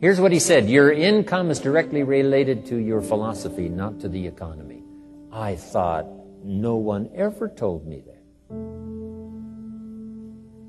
Here's what he said Your income is directly related to your philosophy, not to the economy. I thought, no one ever told me that.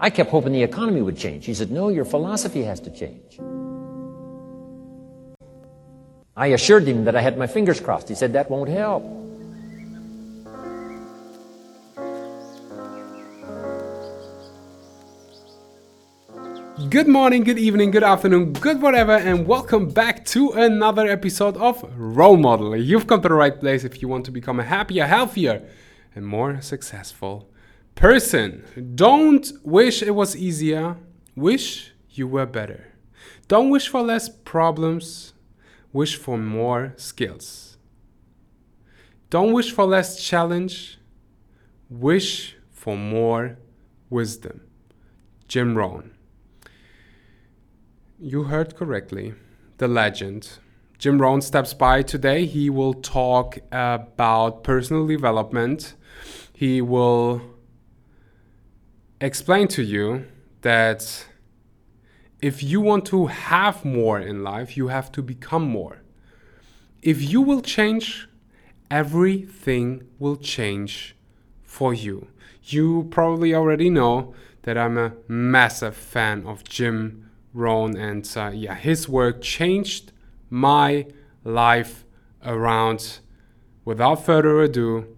I kept hoping the economy would change. He said, No, your philosophy has to change. I assured him that I had my fingers crossed. He said, That won't help. Good morning, good evening, good afternoon, good whatever, and welcome back to another episode of Role Model. You've come to the right place if you want to become a happier, healthier, and more successful person. Don't wish it was easier, wish you were better. Don't wish for less problems, wish for more skills. Don't wish for less challenge, wish for more wisdom. Jim Rohn. You heard correctly. The legend. Jim Rohn steps by today. He will talk about personal development. He will explain to you that if you want to have more in life, you have to become more. If you will change, everything will change for you. You probably already know that I'm a massive fan of Jim Rohn, and uh, yeah, his work changed my life around. Without further ado,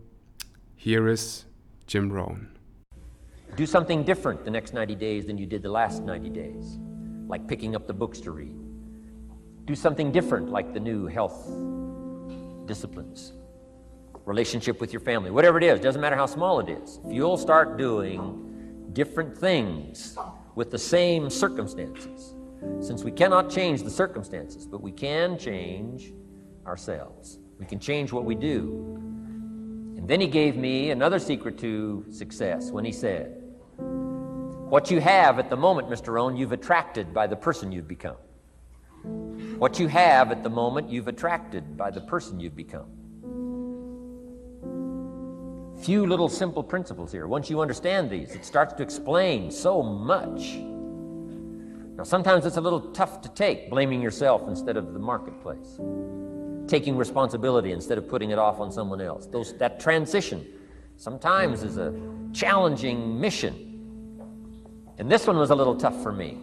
here is Jim Rohn. Do something different the next 90 days than you did the last 90 days, like picking up the books to read. Do something different, like the new health disciplines, relationship with your family, whatever it is, doesn't matter how small it is. If you'll start doing different things with the same circumstances. Since we cannot change the circumstances, but we can change ourselves. We can change what we do. And then he gave me another secret to success when he said, What you have at the moment, Mr. Rohn, you've attracted by the person you've become. What you have at the moment, you've attracted by the person you've become. Few little simple principles here. Once you understand these, it starts to explain so much. Now, sometimes it's a little tough to take, blaming yourself instead of the marketplace, taking responsibility instead of putting it off on someone else. Those, that transition sometimes is a challenging mission. And this one was a little tough for me.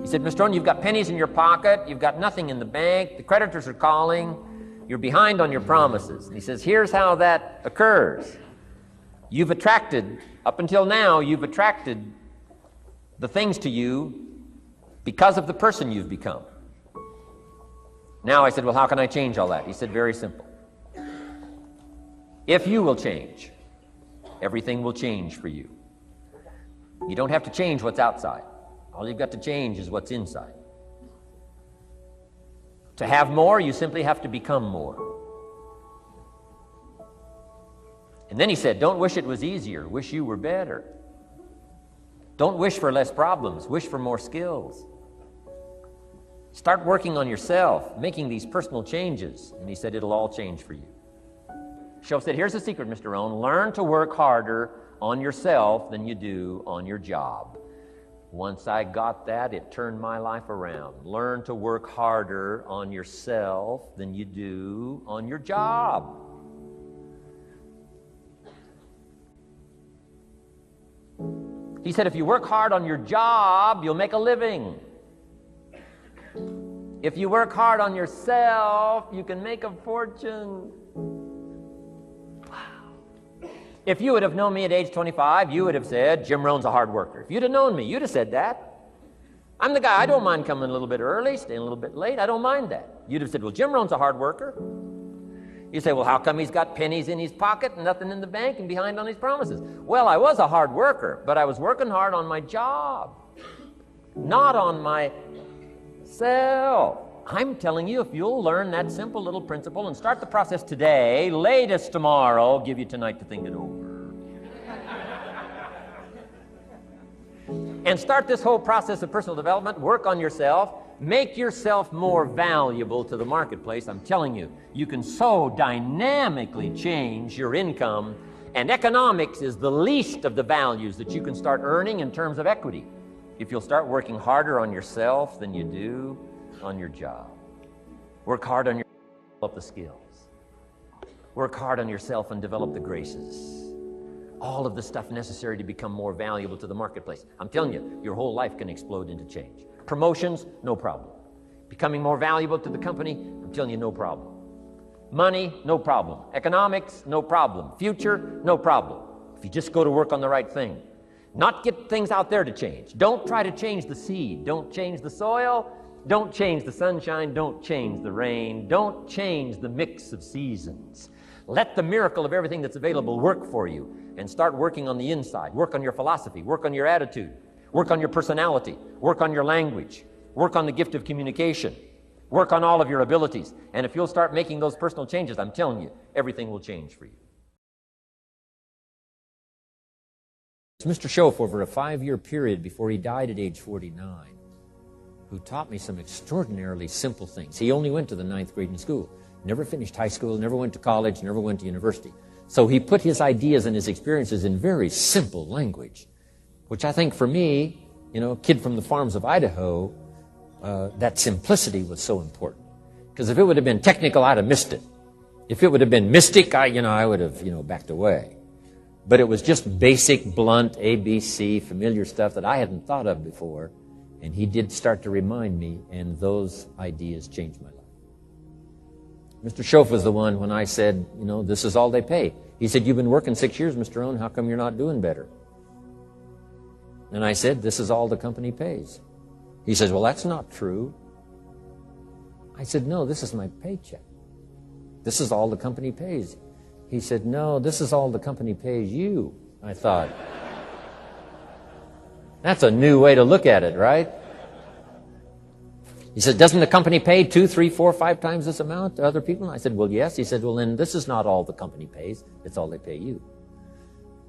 He said, Mr. Rohn, you've got pennies in your pocket, you've got nothing in the bank, the creditors are calling, you're behind on your promises. And he says, Here's how that occurs. You've attracted, up until now, you've attracted the things to you because of the person you've become. Now I said, Well, how can I change all that? He said, Very simple. If you will change, everything will change for you. You don't have to change what's outside, all you've got to change is what's inside. To have more, you simply have to become more. And then he said, Don't wish it was easier, wish you were better. Don't wish for less problems, wish for more skills. Start working on yourself, making these personal changes. And he said, It'll all change for you. Shoaff said, Here's the secret, Mr. Rohn learn to work harder on yourself than you do on your job. Once I got that, it turned my life around. Learn to work harder on yourself than you do on your job. He said, if you work hard on your job, you'll make a living. If you work hard on yourself, you can make a fortune. Wow. If you would have known me at age 25, you would have said, Jim Rohn's a hard worker. If you'd have known me, you'd have said that. I'm the guy, I don't mind coming a little bit early, staying a little bit late. I don't mind that. You'd have said, Well, Jim Rohn's a hard worker. You say, well, how come he's got pennies in his pocket and nothing in the bank and behind on his promises? Well, I was a hard worker, but I was working hard on my job, not on myself. I'm telling you, if you'll learn that simple little principle and start the process today, latest tomorrow, I'll give you tonight to think it over. and start this whole process of personal development, work on yourself, Make yourself more valuable to the marketplace. I'm telling you, you can so dynamically change your income, and economics is the least of the values that you can start earning in terms of equity. If you'll start working harder on yourself than you do on your job. Work hard on your develop the skills. Work hard on yourself and develop the graces. All of the stuff necessary to become more valuable to the marketplace. I'm telling you, your whole life can explode into change. Promotions, no problem. Becoming more valuable to the company, I'm telling you, no problem. Money, no problem. Economics, no problem. Future, no problem. If you just go to work on the right thing. Not get things out there to change. Don't try to change the seed. Don't change the soil. Don't change the sunshine. Don't change the rain. Don't change the mix of seasons. Let the miracle of everything that's available work for you and start working on the inside. Work on your philosophy. Work on your attitude. Work on your personality. Work on your language. Work on the gift of communication. Work on all of your abilities. And if you'll start making those personal changes, I'm telling you, everything will change for you. It's Mr. Shoaff over a five year period before he died at age 49 who taught me some extraordinarily simple things. He only went to the ninth grade in school, never finished high school, never went to college, never went to university. So he put his ideas and his experiences in very simple language, which I think for me, you know, kid from the farms of Idaho, uh, that simplicity was so important. Because if it would have been technical, I'd have missed it. If it would have been mystic, I, you know, I would have, you know, backed away. But it was just basic, blunt, ABC, familiar stuff that I hadn't thought of before. And he did start to remind me, and those ideas changed my life. Mr. Shoaff was the one when I said, you know, this is all they pay. He said, You've been working six years, Mr. Rohn, how come you're not doing better? And I said, This is all the company pays. He says, Well, that's not true. I said, No, this is my paycheck. This is all the company pays. He said, No, this is all the company pays you. I thought, That's a new way to look at it, right? He said, Doesn't the company pay two, three, four, five times this amount to other people? I said, Well, yes. He said, Well, then this is not all the company pays, it's all they pay you.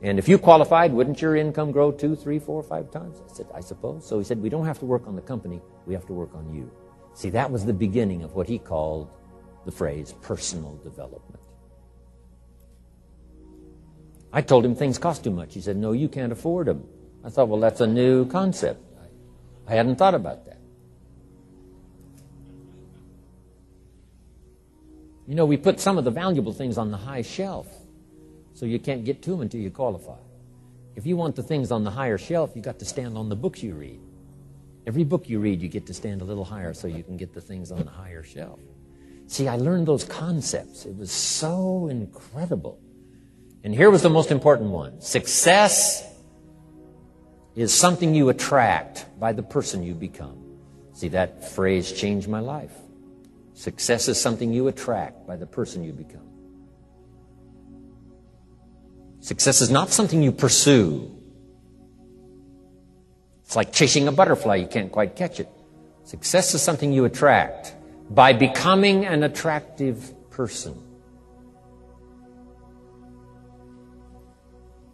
And if you qualified, wouldn't your income grow two, three, four, five times? I said, I suppose. So he said, We don't have to work on the company, we have to work on you. See, that was the beginning of what he called the phrase personal development. I told him things cost too much. He said, No, you can't afford them. I thought, Well, that's a new concept. I hadn't thought about that. You know, we put some of the valuable things on the high shelf, so you can't get to them until you qualify. If you want the things on the higher shelf, you've got to stand on the books you read. Every book you read, you get to stand a little higher so you can get the things on the higher shelf. See, I learned those concepts. It was so incredible. And here was the most important one success is something you attract by the person you become. See, that phrase changed my life. Success is something you attract by the person you become. Success is not something you pursue. It's like chasing a butterfly, you can't quite catch it. Success is something you attract by becoming an attractive person.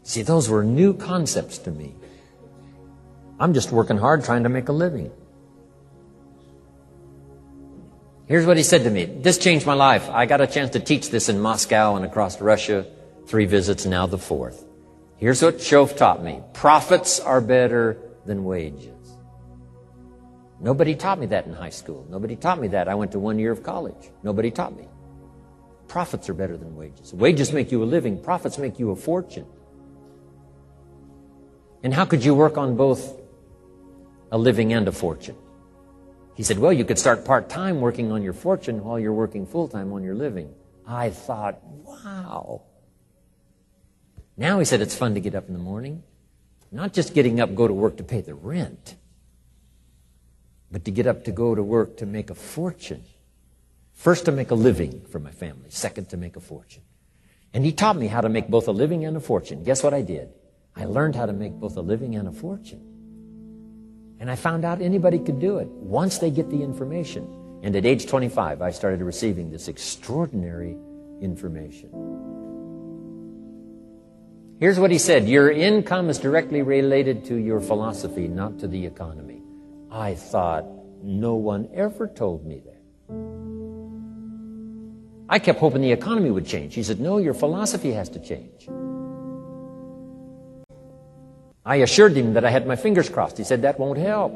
See, those were new concepts to me. I'm just working hard trying to make a living. Here's what he said to me. This changed my life. I got a chance to teach this in Moscow and across Russia. Three visits, now the fourth. Here's what Shoaff taught me. Profits are better than wages. Nobody taught me that in high school. Nobody taught me that. I went to one year of college. Nobody taught me. Profits are better than wages. Wages make you a living. Profits make you a fortune. And how could you work on both a living and a fortune? He said, Well, you could start part time working on your fortune while you're working full time on your living. I thought, Wow. Now he said it's fun to get up in the morning. Not just getting up, go to work to pay the rent, but to get up to go to work to make a fortune. First, to make a living for my family. Second, to make a fortune. And he taught me how to make both a living and a fortune. Guess what I did? I learned how to make both a living and a fortune. And I found out anybody could do it once they get the information. And at age 25, I started receiving this extraordinary information. Here's what he said Your income is directly related to your philosophy, not to the economy. I thought, no one ever told me that. I kept hoping the economy would change. He said, No, your philosophy has to change. I assured him that I had my fingers crossed. He said, That won't help.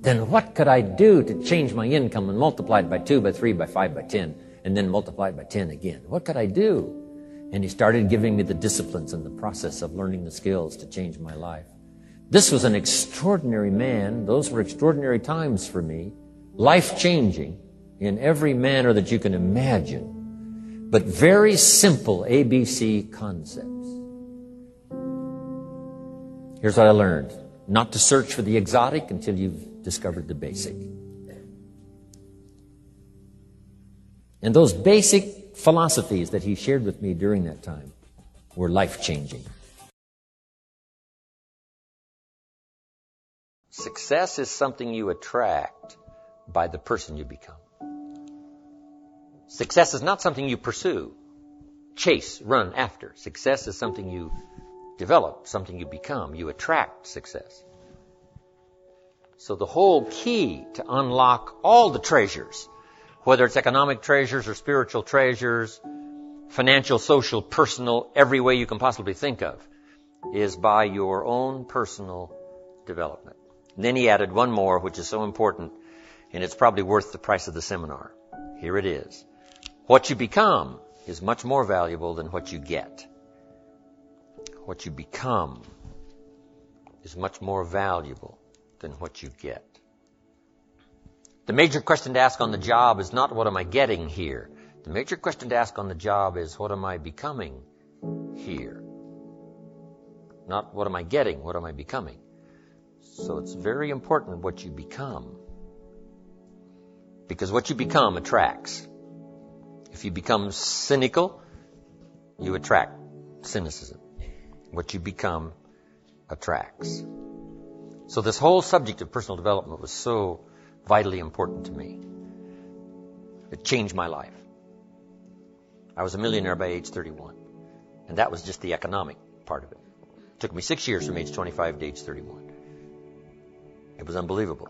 then what could I do to change my income and multiply it by 2, by 3, by 5, by 10, and then multiply it by 10 again? What could I do? And he started giving me the disciplines and the process of learning the skills to change my life. This was an extraordinary man. Those were extraordinary times for me, life changing in every manner that you can imagine, but very simple ABC concepts. Here's what I learned not to search for the exotic until you've discovered the basic. And those basic philosophies that he shared with me during that time were life changing. Success is something you attract by the person you become. Success is not something you pursue, chase, run after. Success is something you develop, something you become. You attract success. So the whole key to unlock all the treasures, whether it's economic treasures or spiritual treasures, financial, social, personal, every way you can possibly think of, is by your own personal development. And then he added one more, which is so important, and it's probably worth the price of the seminar. Here it is. What you become is much more valuable than what you get. What you become is much more valuable than what you get. The major question to ask on the job is not what am I getting here? The major question to ask on the job is what am I becoming here? Not what am I getting, what am I becoming? So it's very important what you become. Because what you become attracts. If you become cynical, you attract cynicism. What you become attracts. So this whole subject of personal development was so vitally important to me. It changed my life. I was a millionaire by age 31. And that was just the economic part of it. It took me six years from age 25 to age 31. It was unbelievable.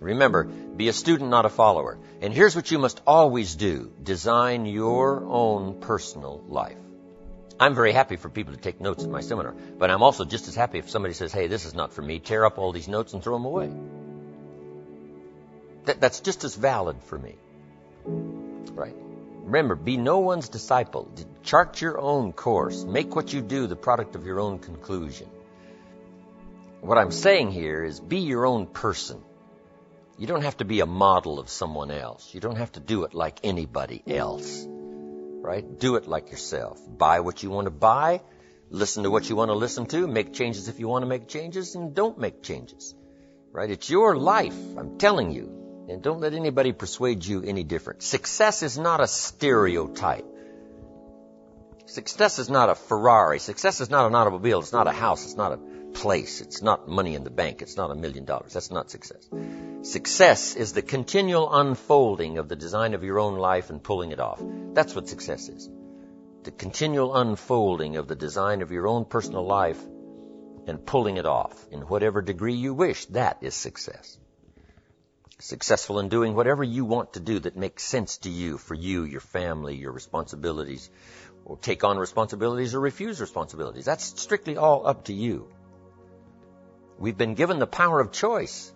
Remember, be a student, not a follower. And here's what you must always do. Design your own personal life. I'm very happy for people to take notes at my seminar, but I'm also just as happy if somebody says, hey, this is not for me, tear up all these notes and throw them away. That, that's just as valid for me. Right. Remember, be no one's disciple. Chart your own course. Make what you do the product of your own conclusion. What I'm saying here is be your own person. You don't have to be a model of someone else. You don't have to do it like anybody else. Right? Do it like yourself. Buy what you want to buy. Listen to what you want to listen to. Make changes if you want to make changes and don't make changes. Right? It's your life. I'm telling you. And don't let anybody persuade you any different. Success is not a stereotype. Success is not a Ferrari. Success is not an automobile. It's not a house. It's not a place. It's not money in the bank. It's not a million dollars. That's not success. Success is the continual unfolding of the design of your own life and pulling it off. That's what success is. The continual unfolding of the design of your own personal life and pulling it off in whatever degree you wish. That is success. Successful in doing whatever you want to do that makes sense to you, for you, your family, your responsibilities, or take on responsibilities or refuse responsibilities. That's strictly all up to you. We've been given the power of choice.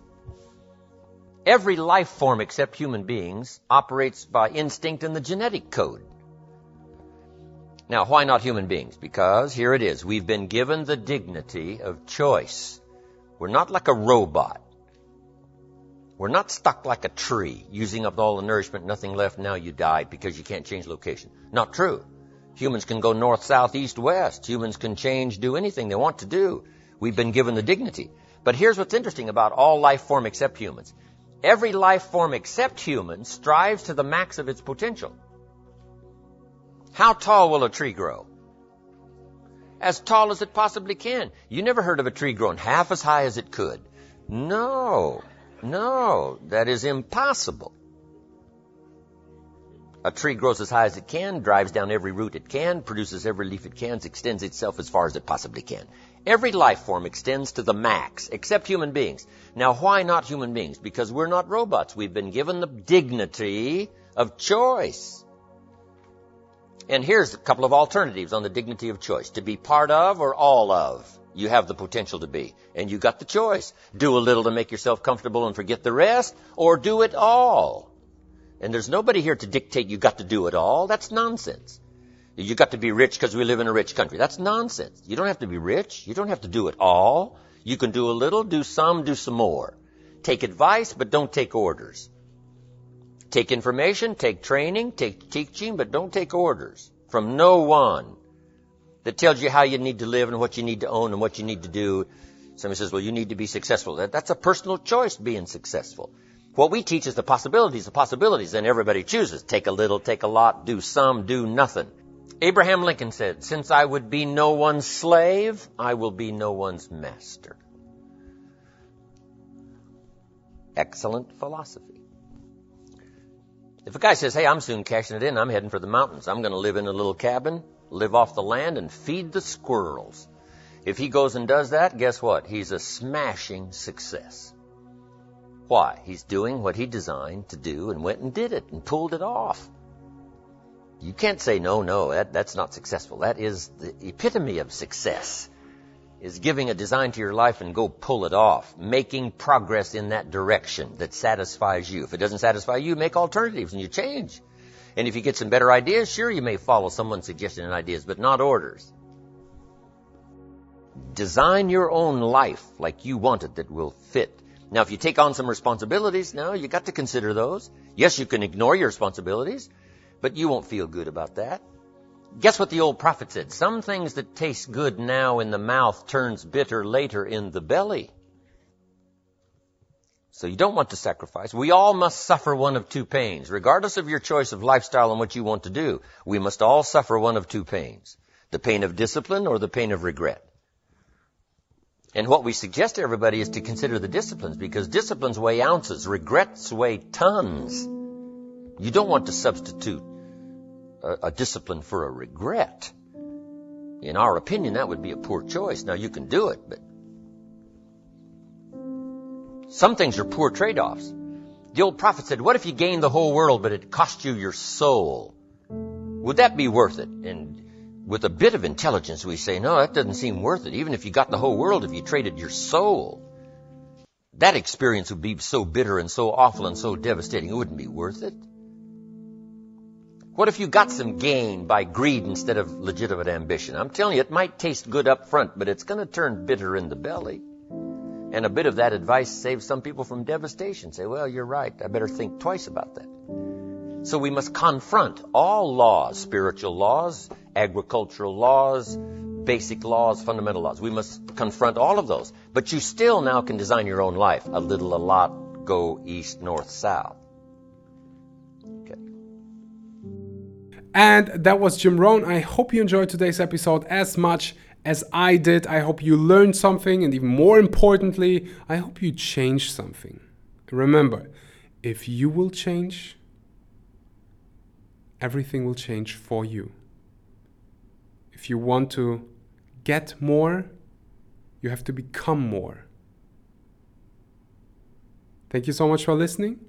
Every life form except human beings operates by instinct in the genetic code. Now, why not human beings? Because here it is. We've been given the dignity of choice. We're not like a robot. We're not stuck like a tree, using up all the nourishment, nothing left, now you die because you can't change location. Not true. Humans can go north, south, east, west. Humans can change, do anything they want to do. We've been given the dignity. But here's what's interesting about all life form except humans. Every life form except humans strives to the max of its potential. How tall will a tree grow? As tall as it possibly can. You never heard of a tree growing half as high as it could. No, no, that is impossible. A tree grows as high as it can, drives down every root it can, produces every leaf it can, extends itself as far as it possibly can. Every life form extends to the max, except human beings. Now, why not human beings? Because we're not robots. We've been given the dignity of choice. And here's a couple of alternatives on the dignity of choice. To be part of or all of. You have the potential to be. And you got the choice. Do a little to make yourself comfortable and forget the rest, or do it all. And there's nobody here to dictate you got to do it all. That's nonsense. You got to be rich because we live in a rich country. That's nonsense. You don't have to be rich. You don't have to do it all. You can do a little, do some, do some more. Take advice, but don't take orders. Take information, take training, take teaching, but don't take orders from no one that tells you how you need to live and what you need to own and what you need to do. Somebody says, well, you need to be successful. That, that's a personal choice being successful. What we teach is the possibilities, the possibilities, and everybody chooses. Take a little, take a lot, do some, do nothing. Abraham Lincoln said, since I would be no one's slave, I will be no one's master. Excellent philosophy. If a guy says, hey, I'm soon cashing it in, I'm heading for the mountains. I'm going to live in a little cabin, live off the land, and feed the squirrels. If he goes and does that, guess what? He's a smashing success. Why? He's doing what he designed to do and went and did it and pulled it off. You can't say, no, no, that, that's not successful. That is the epitome of success, is giving a design to your life and go pull it off, making progress in that direction that satisfies you. If it doesn't satisfy you, make alternatives and you change. And if you get some better ideas, sure, you may follow someone's suggestion and ideas, but not orders. Design your own life like you want it that will fit. Now, if you take on some responsibilities, now you got to consider those. Yes, you can ignore your responsibilities, but you won't feel good about that. Guess what the old prophet said? Some things that taste good now in the mouth turns bitter later in the belly. So you don't want to sacrifice. We all must suffer one of two pains. Regardless of your choice of lifestyle and what you want to do, we must all suffer one of two pains. The pain of discipline or the pain of regret. And what we suggest to everybody is to consider the disciplines because disciplines weigh ounces, regrets weigh tons. You don't want to substitute a, a, discipline for a regret. In our opinion, that would be a poor choice. Now you can do it, but some things are poor trade-offs. The old prophet said, what if you gained the whole world, but it cost you your soul? Would that be worth it? And with a bit of intelligence, we say, no, that doesn't seem worth it. Even if you got the whole world, if you traded your soul, that experience would be so bitter and so awful and so devastating, it wouldn't be worth it. What if you got some gain by greed instead of legitimate ambition? I'm telling you, it might taste good up front, but it's going to turn bitter in the belly. And a bit of that advice saves some people from devastation. Say, well, you're right. I better think twice about that. So we must confront all laws, spiritual laws, agricultural laws, basic laws, fundamental laws. We must confront all of those. But you still now can design your own life. A little, a lot, go east, north, south. Okay. And that was Jim Rohn. I hope you enjoyed today's episode as much as I did. I hope you learned something, and even more importantly, I hope you change something. Remember, if you will change, everything will change for you. If you want to get more, you have to become more. Thank you so much for listening.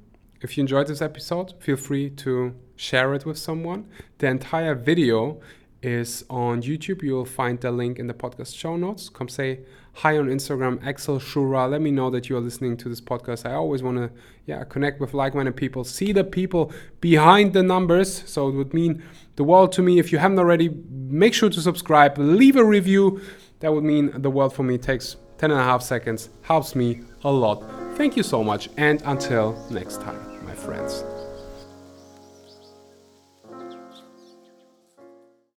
If you enjoyed this episode, feel free to share it with someone. The entire video is on YouTube. You will find the link in the podcast show notes. Come say hi on Instagram, Axel Schura. Let me know that you are listening to this podcast. I always want to yeah connect with like-minded people, see the people behind the numbers. So it would mean the world to me. If you haven't already, make sure to subscribe, leave a review. That would mean the world for me. It takes 10 and a half seconds, helps me a lot. Thank you so much, and until next time, my friends.